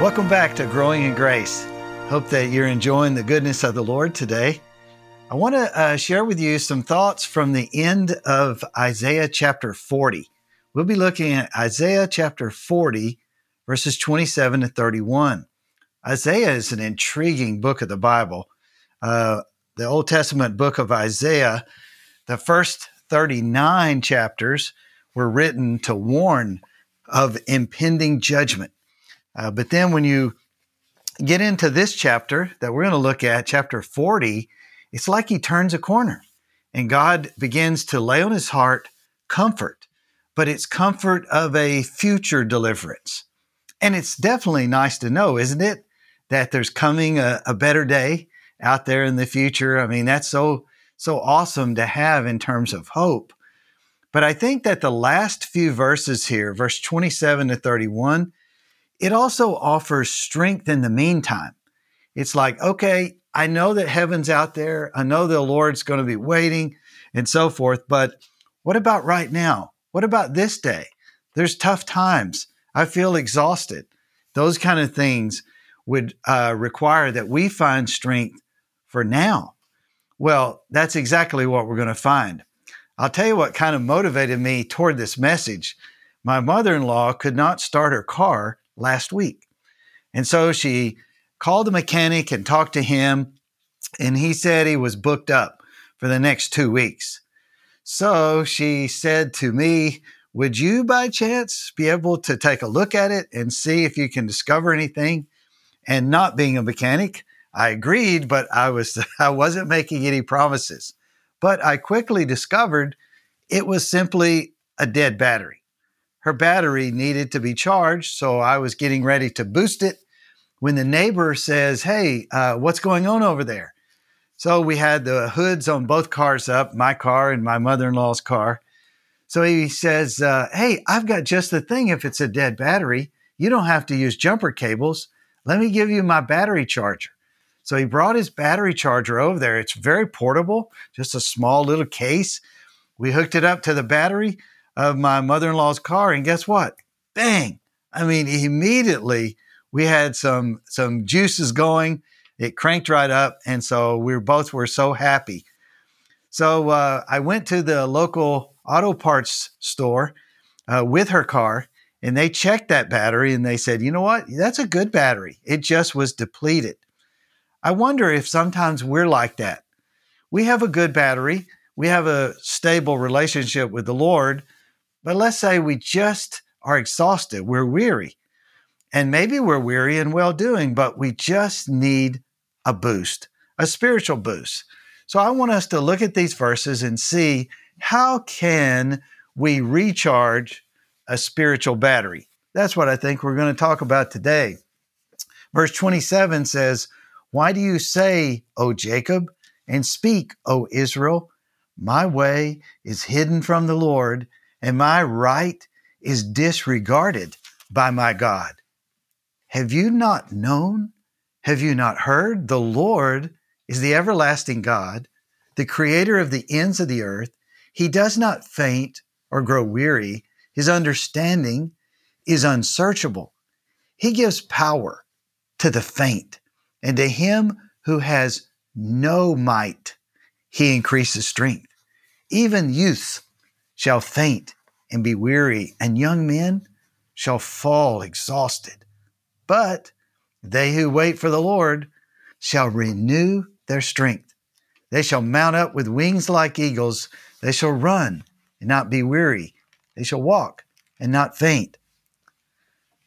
Welcome back to Growing in Grace. Hope that you're enjoying the goodness of the Lord today. I want to uh, share with you some thoughts from the end of Isaiah chapter 40. We'll be looking at Isaiah chapter 40, verses 27 to 31. Isaiah is an intriguing book of the Bible. Uh, the Old Testament book of Isaiah, the first 39 chapters were written to warn of impending judgment. Uh, but then when you get into this chapter that we're going to look at, chapter 40, it's like he turns a corner and God begins to lay on his heart comfort, but it's comfort of a future deliverance. And it's definitely nice to know, isn't it, that there's coming a, a better day out there in the future. I mean, that's so so awesome to have in terms of hope. But I think that the last few verses here, verse 27 to 31, it also offers strength in the meantime. It's like, okay, I know that heaven's out there. I know the Lord's going to be waiting and so forth. But what about right now? What about this day? There's tough times. I feel exhausted. Those kind of things would uh, require that we find strength for now. Well, that's exactly what we're going to find. I'll tell you what kind of motivated me toward this message. My mother in law could not start her car last week. And so she called the mechanic and talked to him, and he said he was booked up for the next two weeks. So she said to me, Would you by chance be able to take a look at it and see if you can discover anything? And not being a mechanic, I agreed, but I was I wasn't making any promises. But I quickly discovered it was simply a dead battery her battery needed to be charged. So I was getting ready to boost it when the neighbor says, Hey, uh, what's going on over there? So we had the hoods on both cars up, my car and my mother in law's car. So he says, uh, Hey, I've got just the thing if it's a dead battery. You don't have to use jumper cables. Let me give you my battery charger. So he brought his battery charger over there. It's very portable, just a small little case. We hooked it up to the battery of my mother in law's car. And guess what? Bang! I mean, immediately we had some some juices going. It cranked right up, and so we both were so happy. So uh, I went to the local auto parts store uh, with her car, and they checked that battery, and they said, "You know what? That's a good battery. It just was depleted." I wonder if sometimes we're like that. We have a good battery. We have a stable relationship with the Lord, but let's say we just are exhausted, we're weary. And maybe we're weary and well doing, but we just need a boost, a spiritual boost. So I want us to look at these verses and see how can we recharge a spiritual battery. That's what I think we're going to talk about today. Verse 27 says, Why do you say, O Jacob, and speak, O Israel? My way is hidden from the Lord, and my right is disregarded by my God. Have you not known? Have you not heard? The Lord is the everlasting God, the creator of the ends of the earth. He does not faint or grow weary. His understanding is unsearchable. He gives power to the faint, and to him who has no might, he increases strength. Even youths shall faint and be weary, and young men shall fall exhausted. But they who wait for the Lord shall renew their strength. They shall mount up with wings like eagles. They shall run and not be weary. They shall walk and not faint.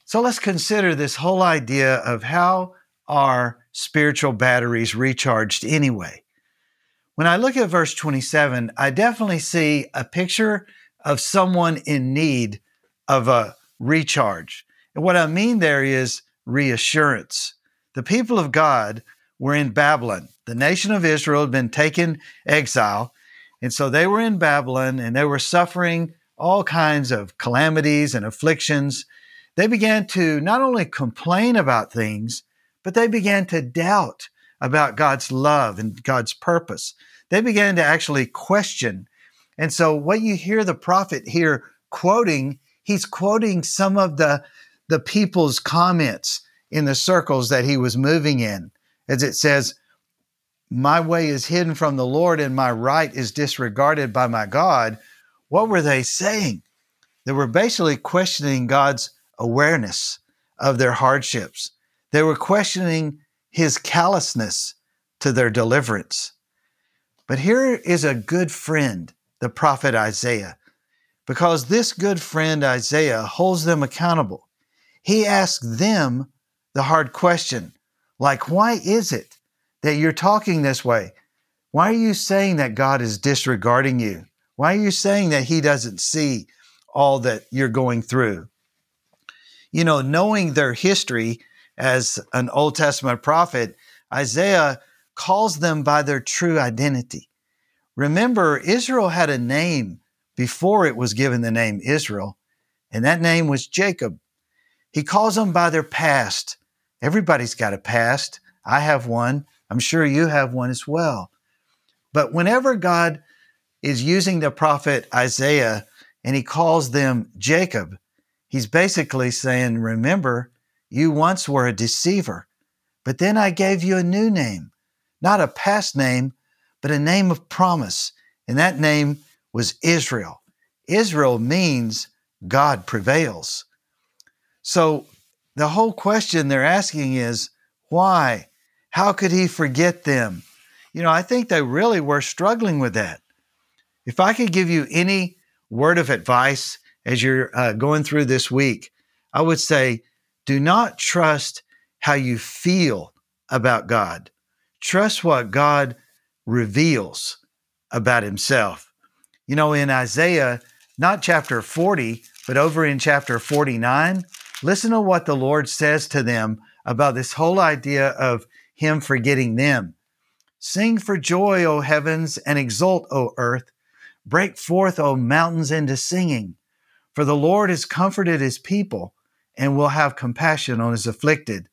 So let's consider this whole idea of how are spiritual batteries recharged anyway. When I look at verse 27, I definitely see a picture of someone in need of a recharge. And what I mean there is reassurance. The people of God were in Babylon. The nation of Israel had been taken exile. And so they were in Babylon and they were suffering all kinds of calamities and afflictions. They began to not only complain about things, but they began to doubt about God's love and God's purpose. They began to actually question. And so what you hear the prophet here quoting, he's quoting some of the, the people's comments in the circles that he was moving in. As it says, my way is hidden from the Lord and my right is disregarded by my God. What were they saying? They were basically questioning God's awareness of their hardships. They were questioning his callousness to their deliverance. But here is a good friend, the prophet Isaiah, because this good friend Isaiah holds them accountable. He asks them the hard question, like, why is it that you're talking this way? Why are you saying that God is disregarding you? Why are you saying that He doesn't see all that you're going through? You know, knowing their history as an Old Testament prophet, Isaiah calls them by their true identity. Remember, Israel had a name before it was given the name Israel, and that name was Jacob. He calls them by their past. Everybody's got a past. I have one. I'm sure you have one as well. But whenever God is using the prophet Isaiah and he calls them Jacob, he's basically saying, Remember, you once were a deceiver, but then I gave you a new name, not a past name, but a name of promise. And that name was Israel. Israel means God prevails. So the whole question they're asking is why? How could he forget them? You know, I think they really were struggling with that. If I could give you any word of advice as you're uh, going through this week, I would say do not trust how you feel about God. Trust what God reveals about himself. You know, in Isaiah, not chapter 40, but over in chapter 49, listen to what the Lord says to them about this whole idea of him forgetting them. Sing for joy, O heavens, and exult, O earth. Break forth, O mountains, into singing. For the Lord has comforted his people and will have compassion on his afflicted.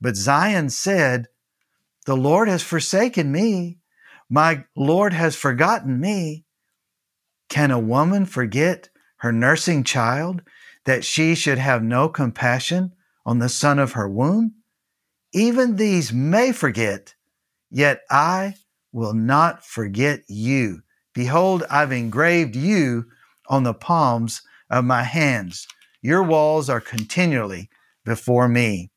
But Zion said, The Lord has forsaken me. My Lord has forgotten me. Can a woman forget her nursing child that she should have no compassion on the son of her womb? Even these may forget, yet I will not forget you. Behold, I've engraved you on the palms of my hands. Your walls are continually before me.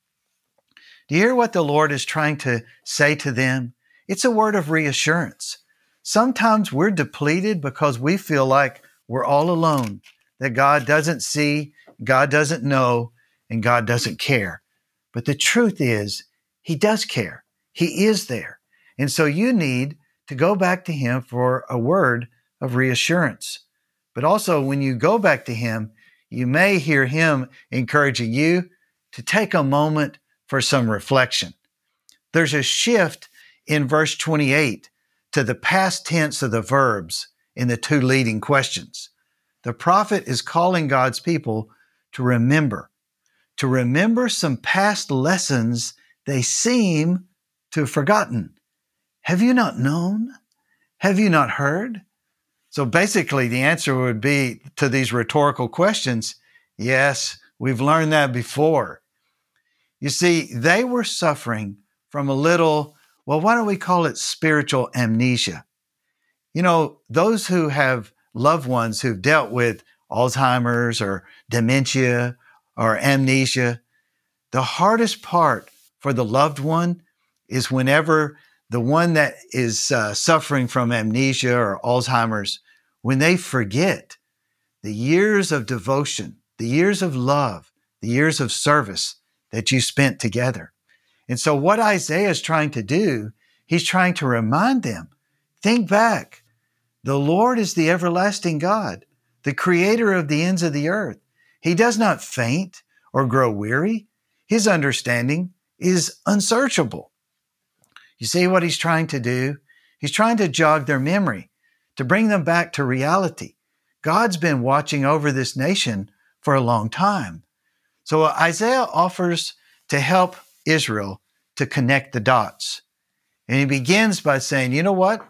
Do you hear what the Lord is trying to say to them? It's a word of reassurance. Sometimes we're depleted because we feel like we're all alone, that God doesn't see, God doesn't know, and God doesn't care. But the truth is, He does care. He is there. And so you need to go back to Him for a word of reassurance. But also, when you go back to Him, you may hear him encouraging you to take a moment for some reflection. There's a shift in verse 28 to the past tense of the verbs in the two leading questions. The prophet is calling God's people to remember, to remember some past lessons they seem to have forgotten. Have you not known? Have you not heard? So basically, the answer would be to these rhetorical questions yes, we've learned that before. You see, they were suffering from a little, well, why don't we call it spiritual amnesia? You know, those who have loved ones who've dealt with Alzheimer's or dementia or amnesia, the hardest part for the loved one is whenever the one that is uh, suffering from amnesia or Alzheimer's, when they forget the years of devotion, the years of love, the years of service that you spent together. And so, what Isaiah is trying to do, he's trying to remind them think back. The Lord is the everlasting God. the creator of the ends of the earth. He does not faint or grow weary. His understanding is unsearchable. You see what he's trying to do? He's trying to jog their memory, to bring them back to reality. God's been watching over this nation for a long time. So uh, Isaiah offers to help Israel to connect the dots. And he begins by saying, you know what?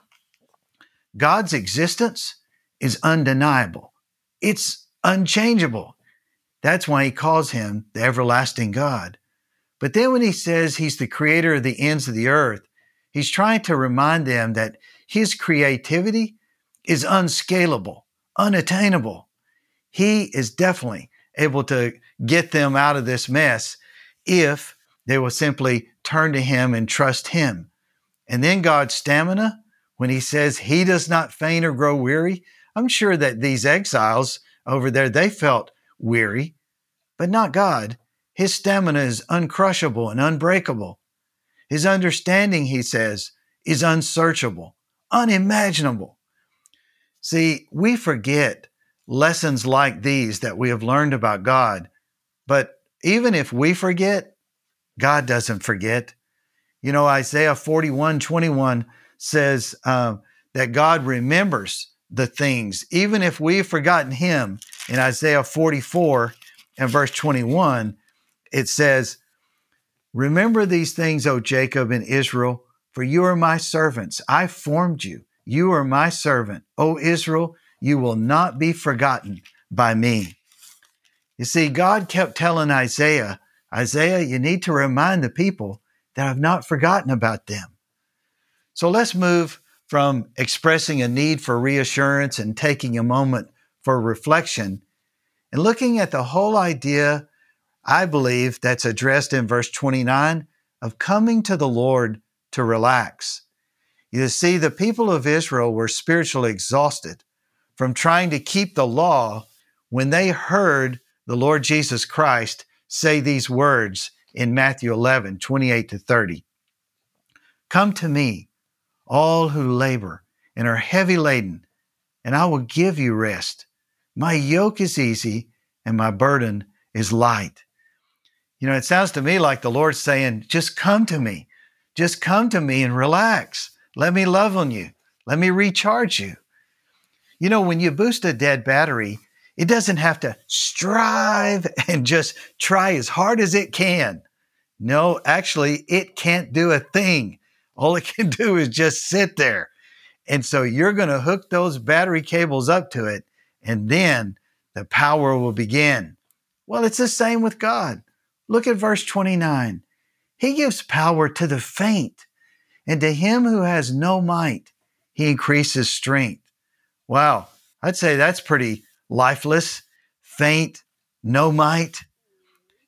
God's existence is undeniable. It's unchangeable. That's why he calls him the everlasting God. But then when he says he's the creator of the ends of the earth, he's trying to remind them that his creativity is unscalable, unattainable. He is definitely able to get them out of this mess if they will simply turn to him and trust him. And then God's stamina, when he says he does not faint or grow weary, I'm sure that these exiles over there, they felt weary, but not God. His stamina is uncrushable and unbreakable. His understanding, he says, is unsearchable, unimaginable. See, we forget lessons like these that we have learned about God, but even if we forget, God doesn't forget. You know, Isaiah 41 21 says uh, that God remembers the things, even if we've forgotten Him. In Isaiah 44 and verse 21, it says, Remember these things, O Jacob and Israel, for you are my servants. I formed you. You are my servant. O Israel, you will not be forgotten by me. You see, God kept telling Isaiah, Isaiah, you need to remind the people that I've not forgotten about them. So let's move from expressing a need for reassurance and taking a moment for reflection and looking at the whole idea I believe that's addressed in verse 29 of coming to the Lord to relax. You see, the people of Israel were spiritually exhausted from trying to keep the law when they heard the Lord Jesus Christ say these words in Matthew 11, 28 to 30. Come to me, all who labor and are heavy laden, and I will give you rest. My yoke is easy and my burden is light. You know, it sounds to me like the Lord's saying, just come to me. Just come to me and relax. Let me love on you. Let me recharge you. You know, when you boost a dead battery, it doesn't have to strive and just try as hard as it can. No, actually, it can't do a thing. All it can do is just sit there. And so you're going to hook those battery cables up to it, and then the power will begin. Well, it's the same with God. Look at verse 29. He gives power to the faint, and to him who has no might, he increases strength. Wow, I'd say that's pretty lifeless, faint, no might.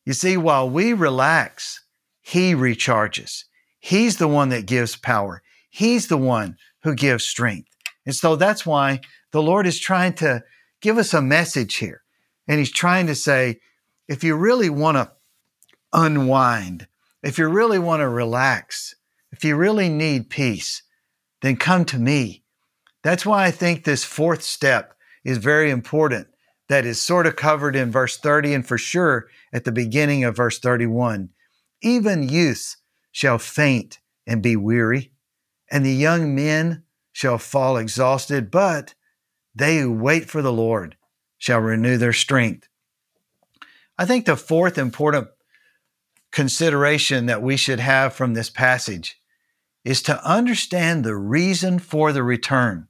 You see, while we relax, he recharges. He's the one that gives power. He's the one who gives strength. And so that's why the Lord is trying to give us a message here. And He's trying to say, if you really want to unwind, if you really want to relax, if you really need peace, then come to me. That's why I think this fourth step is very important. That is sort of covered in verse 30 and for sure at the beginning of verse 31. Even youths shall faint and be weary, and the young men shall fall exhausted, but they who wait for the Lord shall renew their strength. I think the fourth important consideration that we should have from this passage is to understand the reason for the return.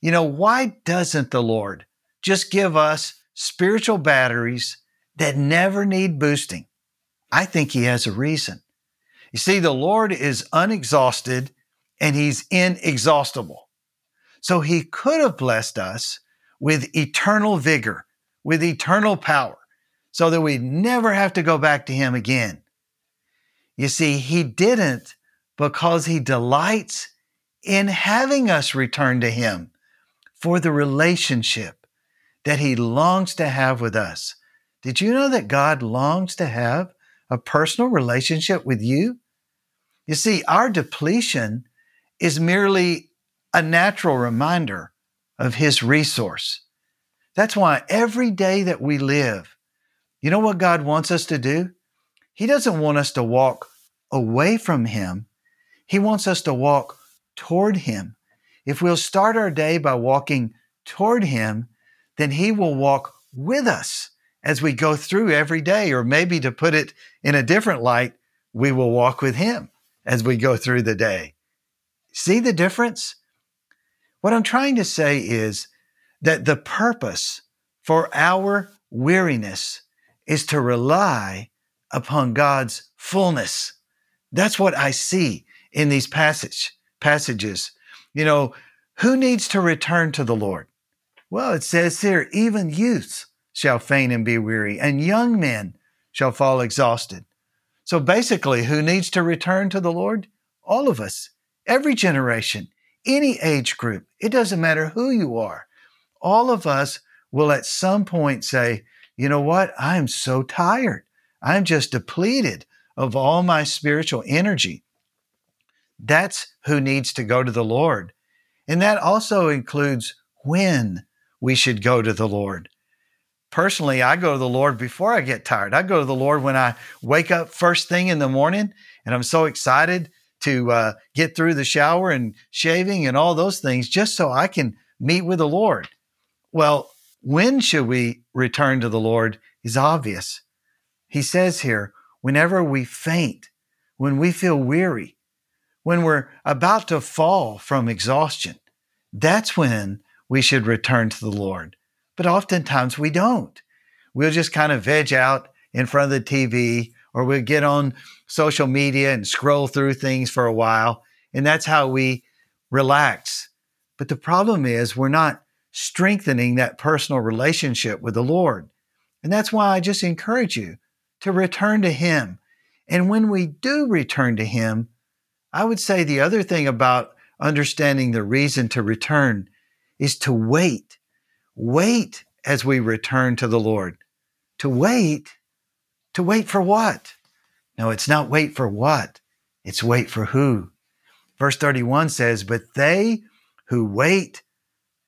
You know, why doesn't the Lord just give us spiritual batteries that never need boosting? I think He has a reason. You see, the Lord is unexhausted and He's inexhaustible. So He could have blessed us with eternal vigor, with eternal power so that we never have to go back to Him again. You see, He didn't because He delights in having us return to Him for the relationship that He longs to have with us. Did you know that God longs to have a personal relationship with you? You see, our depletion is merely a natural reminder of His resource. That's why every day that we live, you know what God wants us to do? He doesn't want us to walk away from Him. He wants us to walk toward Him. If we'll start our day by walking toward Him, then He will walk with us as we go through every day. Or maybe to put it in a different light, we will walk with Him as we go through the day. See the difference? What I'm trying to say is that the purpose for our weariness is to rely upon God's fullness. That's what I see in these passage, passages. You know, who needs to return to the Lord? Well, it says here, even youths shall faint and be weary, and young men shall fall exhausted. So basically, who needs to return to the Lord? All of us, every generation, any age group. It doesn't matter who you are. All of us will at some point say, you know what? I'm so tired. I'm just depleted of all my spiritual energy. That's who needs to go to the Lord. And that also includes when we should go to the Lord. Personally, I go to the Lord before I get tired. I go to the Lord when I wake up first thing in the morning and I'm so excited to uh, get through the shower and shaving and all those things just so I can meet with the Lord. Well, when should we return to the Lord is obvious. He says here, whenever we faint, when we feel weary, when we're about to fall from exhaustion, that's when we should return to the Lord. But oftentimes we don't. We'll just kind of veg out in front of the TV or we'll get on social media and scroll through things for a while. And that's how we relax. But the problem is we're not strengthening that personal relationship with the Lord. And that's why I just encourage you to return to Him. And when we do return to Him, I would say the other thing about understanding the reason to return is to wait. Wait as we return to the Lord. To wait, to wait for what? No, it's not wait for what, it's wait for who. Verse 31 says, But they who wait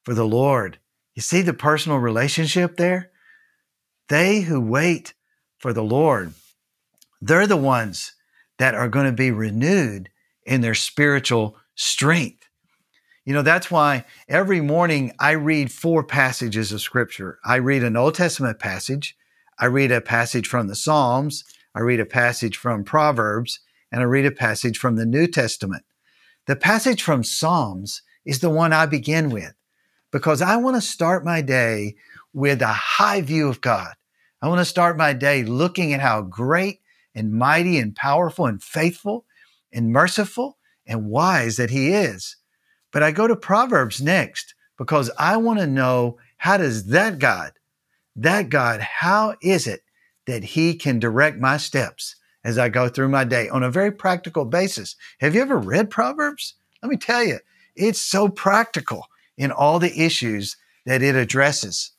for the Lord. You see the personal relationship there? They who wait for the Lord, they're the ones that are going to be renewed in their spiritual strength. You know, that's why every morning I read four passages of scripture. I read an Old Testament passage, I read a passage from the Psalms, I read a passage from Proverbs, and I read a passage from the New Testament. The passage from Psalms is the one I begin with because I want to start my day with a high view of God. I want to start my day looking at how great and mighty and powerful and faithful and merciful and wise that He is. But I go to Proverbs next because I want to know how does that God, that God, how is it that He can direct my steps as I go through my day on a very practical basis? Have you ever read Proverbs? Let me tell you, it's so practical in all the issues that it addresses.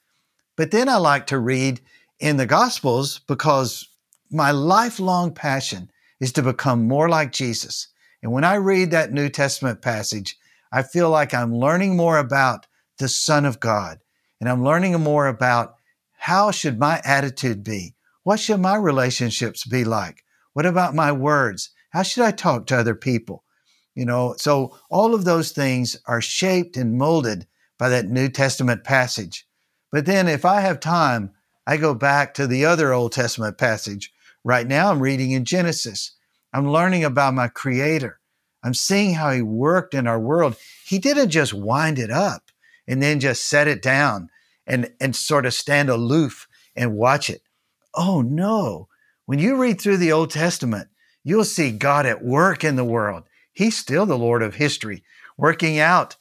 But then I like to read in the Gospels because my lifelong passion is to become more like Jesus. And when I read that New Testament passage, I feel like I'm learning more about the Son of God. And I'm learning more about how should my attitude be? What should my relationships be like? What about my words? How should I talk to other people? You know, so all of those things are shaped and molded by that New Testament passage. But then if I have time, I go back to the other Old Testament passage. Right now, I'm reading in Genesis. I'm learning about my Creator. I'm seeing how He worked in our world. He didn't just wind it up and then just set it down and, and sort of stand aloof and watch it. Oh, no. When you read through the Old Testament, you'll see God at work in the world. He's still the Lord of history, working out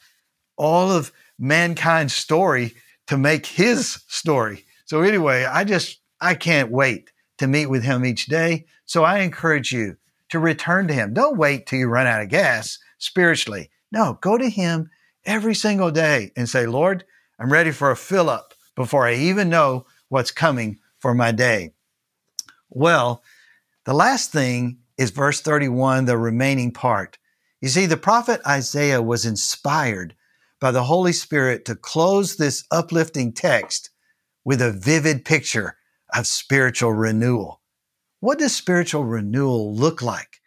all of mankind's story to make his story. So, anyway, I just, I can't wait to meet with him each day. So, I encourage you to return to him. Don't wait till you run out of gas spiritually. No, go to him every single day and say, Lord, I'm ready for a fill up before I even know what's coming for my day. Well, the last thing is verse 31, the remaining part. You see, the prophet Isaiah was inspired by the Holy Spirit to close this uplifting text with a vivid picture of spiritual renewal. What does spiritual renewal look like?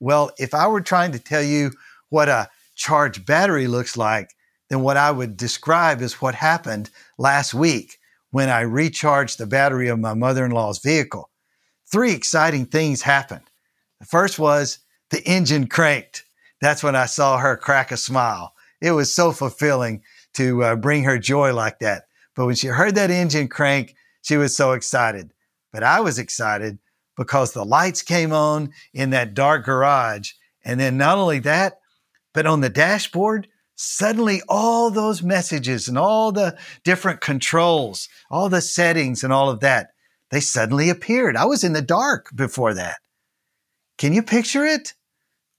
Well, if I were trying to tell you what a charged battery looks like, then what I would describe is what happened last week when I recharged the battery of my mother in law's vehicle. Three exciting things happened. The first was the engine cranked. That's when I saw her crack a smile. It was so fulfilling to uh, bring her joy like that. But when she heard that engine crank, she was so excited. But I was excited because the lights came on in that dark garage. And then not only that, but on the dashboard, suddenly all those messages and all the different controls, all the settings and all of that, they suddenly appeared. I was in the dark before that. Can you picture it?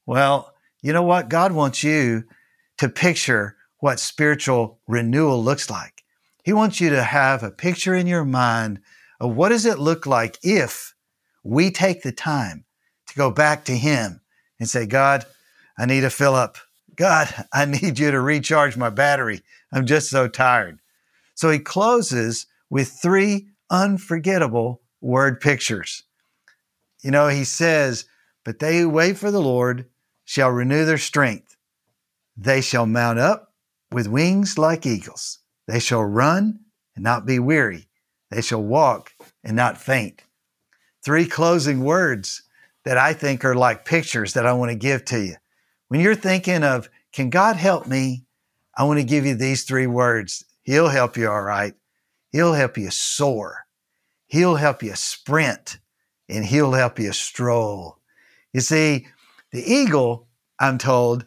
Well, you know what? God wants you to picture what spiritual renewal looks like. He wants you to have a picture in your mind of what does it look like if we take the time to go back to him and say, God, I need to fill up. God, I need you to recharge my battery. I'm just so tired. So he closes with three unforgettable word pictures. You know, he says, But they who wait for the Lord shall renew their strength. They shall mount up with wings like eagles. They shall run and not be weary. They shall walk and not faint. Three closing words that I think are like pictures that I want to give to you. When you're thinking of, can God help me? I want to give you these three words. He'll help you, all right. He'll help you soar. He'll help you sprint and he'll help you stroll. You see, the eagle, I'm told,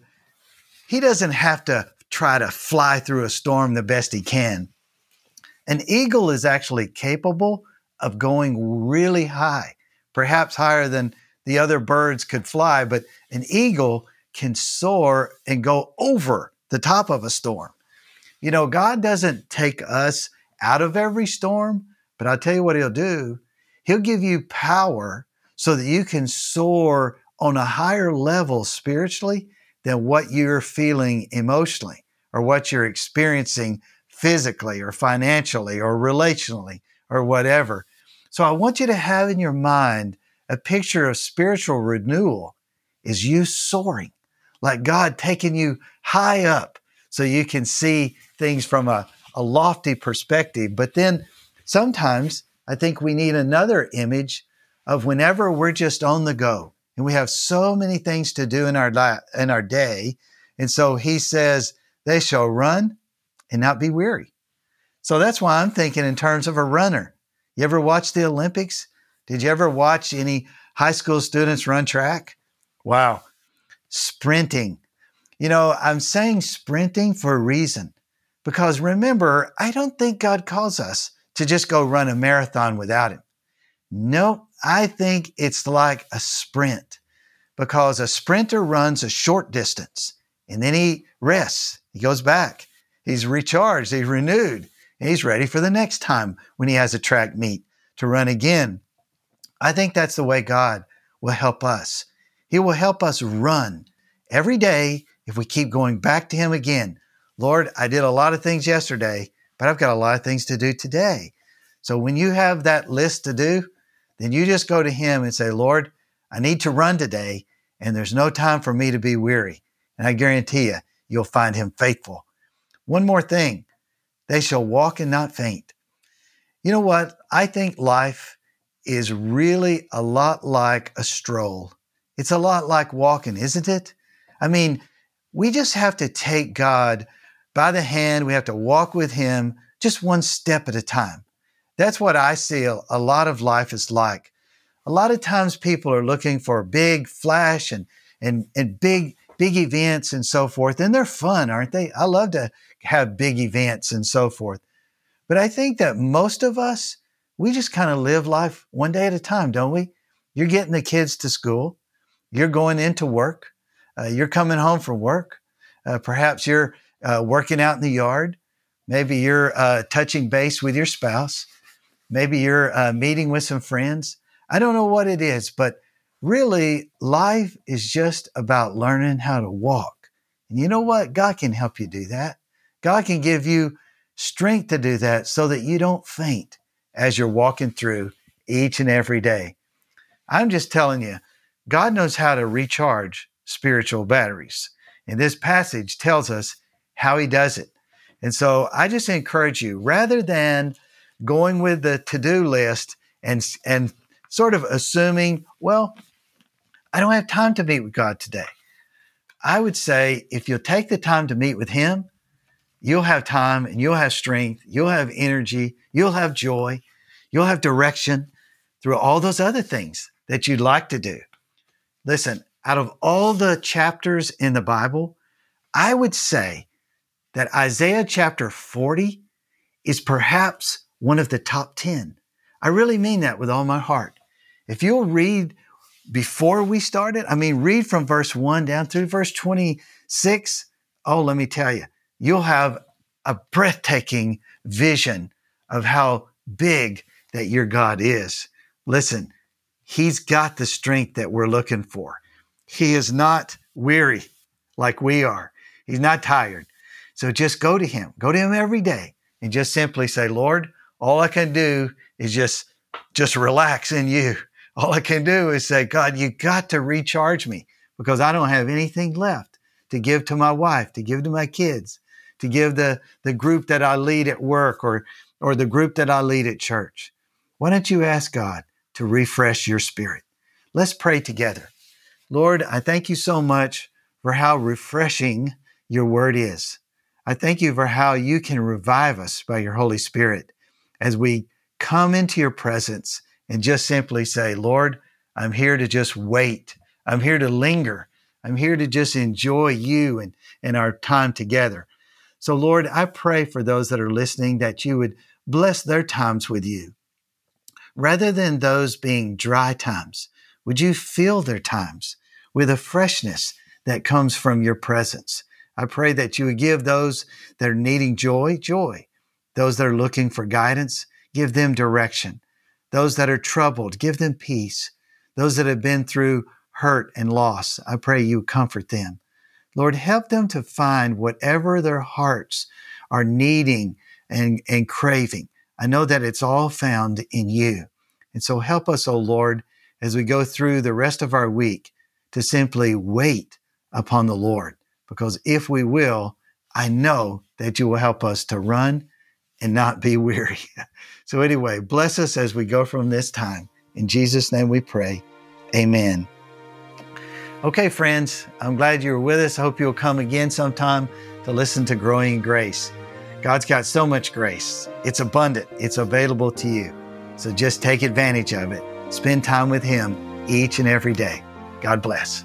he doesn't have to try to fly through a storm the best he can. An eagle is actually capable of going really high, perhaps higher than the other birds could fly, but an eagle can soar and go over the top of a storm. You know, God doesn't take us out of every storm, but I'll tell you what He'll do. He'll give you power so that you can soar on a higher level spiritually than what you're feeling emotionally or what you're experiencing physically or financially or relationally or whatever. So I want you to have in your mind a picture of spiritual renewal is you soaring like God taking you high up so you can see things from a, a lofty perspective. But then sometimes I think we need another image of whenever we're just on the go and we have so many things to do in our in our day. And so he says, they shall run and not be weary. So that's why I'm thinking in terms of a runner. You ever watch the Olympics? Did you ever watch any high school students run track? Wow sprinting. You know, I'm saying sprinting for a reason because remember, I don't think God calls us to just go run a marathon without Him. No, I think it's like a sprint because a sprinter runs a short distance and then he rests, he goes back, he's recharged, he's renewed, he's ready for the next time when he has a track meet to run again. I think that's the way God will help us. He will help us run every day if we keep going back to Him again. Lord, I did a lot of things yesterday, but I've got a lot of things to do today. So when you have that list to do, then you just go to Him and say, Lord, I need to run today, and there's no time for me to be weary. And I guarantee you, you'll find Him faithful. One more thing they shall walk and not faint. You know what? I think life is really a lot like a stroll. It's a lot like walking, isn't it? I mean, we just have to take God by the hand. We have to walk with Him just one step at a time. That's what I see a, lot of life is like. A lot of times people are looking for big flash and, and, and big, big events and so forth. And they're fun, aren't they? I love to have big events and so forth. But I think that most of us, we just kind of live life one day at a time, don't we? You're getting the kids to school. You're going into work. Uh, you're coming home from work. Uh, perhaps you're uh, working out in the yard. Maybe you're uh, touching base with your spouse. Maybe you're uh, meeting with some friends. I don't know what it is, but really, life is just about learning how to walk. And you know what? God can help you do that. God can give you strength to do that so that you don't faint as you're walking through each and every day. I'm just telling you, God knows how to recharge spiritual batteries. And this passage tells us how he does it. And so I just encourage you, rather than going with the to-do list and and sort of assuming, well, I don't have time to meet with God today. I would say if you'll take the time to meet with him, you'll have time and you'll have strength, you'll have energy, you'll have joy, you'll have direction through all those other things that you'd like to do. Listen, out of all the chapters in the Bible, I would say that Isaiah chapter 40 is perhaps one of the top 10. I really mean that with all my heart. If you'll read before we started, I mean, read from verse 1 down through verse 26. Oh, let me tell you, you'll have a breathtaking vision of how big that your God is. Listen, He's got the strength that we're looking for. He is not weary like we are. He's not tired. So just go to him. Go to him every day and just simply say, Lord, all I can do is just just relax in you. All I can do is say, God, you got to recharge me because I don't have anything left to give to my wife, to give to my kids, to give the, the group that I lead at work or, or the group that I lead at church. Why don't you ask God to refresh your spirit? Let's pray together. Lord, I thank you so much for how refreshing your word is. I thank you for how you can revive us by your Holy Spirit as we come into your presence and just simply say, Lord, I'm here to just wait. I'm here to linger. I'm here to just enjoy you and, and our time together. So, Lord, I pray for those that are listening that you would bless their times with you. Rather than those being dry times, would you fill their times with a freshness that comes from your presence? I pray that you would give those that are needing joy, joy. Those that are looking for guidance, give them direction. Those that are troubled, give them peace. Those that have been through hurt and loss, I pray you comfort them. Lord, help them to find whatever their hearts are needing and, and craving. I know that it's all found in you. And so help us, O oh Lord, as we go through the rest of our week to simply wait upon the Lord. Because if we will, I know that you will help us to run and not be weary. so, anyway, bless us as we go from this time. In Jesus' name we pray. Amen. Okay, friends, I'm glad you were with us. I hope you'll come again sometime to listen to Growing Grace. God's got so much grace, it's abundant, it's available to you. So just take advantage of it. Spend time with Him each and every day. God bless.